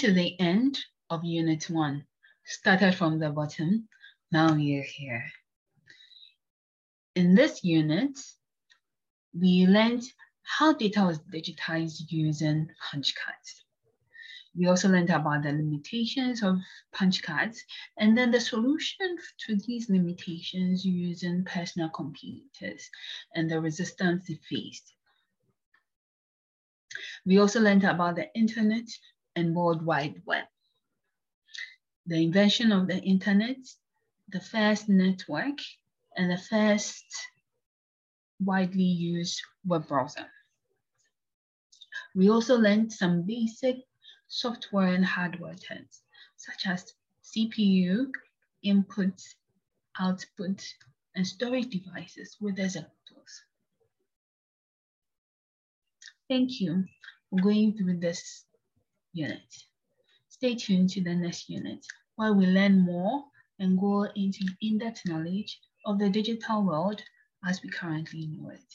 to the end of unit one. Started from the bottom, now we're here. In this unit, we learned how data was digitized using punch cards. We also learned about the limitations of punch cards and then the solution to these limitations using personal computers and the resistance they faced. We also learned about the internet and World Wide Web. The invention of the internet, the first network, and the first widely used web browser. We also learned some basic software and hardware terms, such as CPU, input, output, and storage devices with examples. Thank you for going through this unit. Stay tuned to the next unit where we learn more and go into in-depth knowledge of the digital world as we currently know it.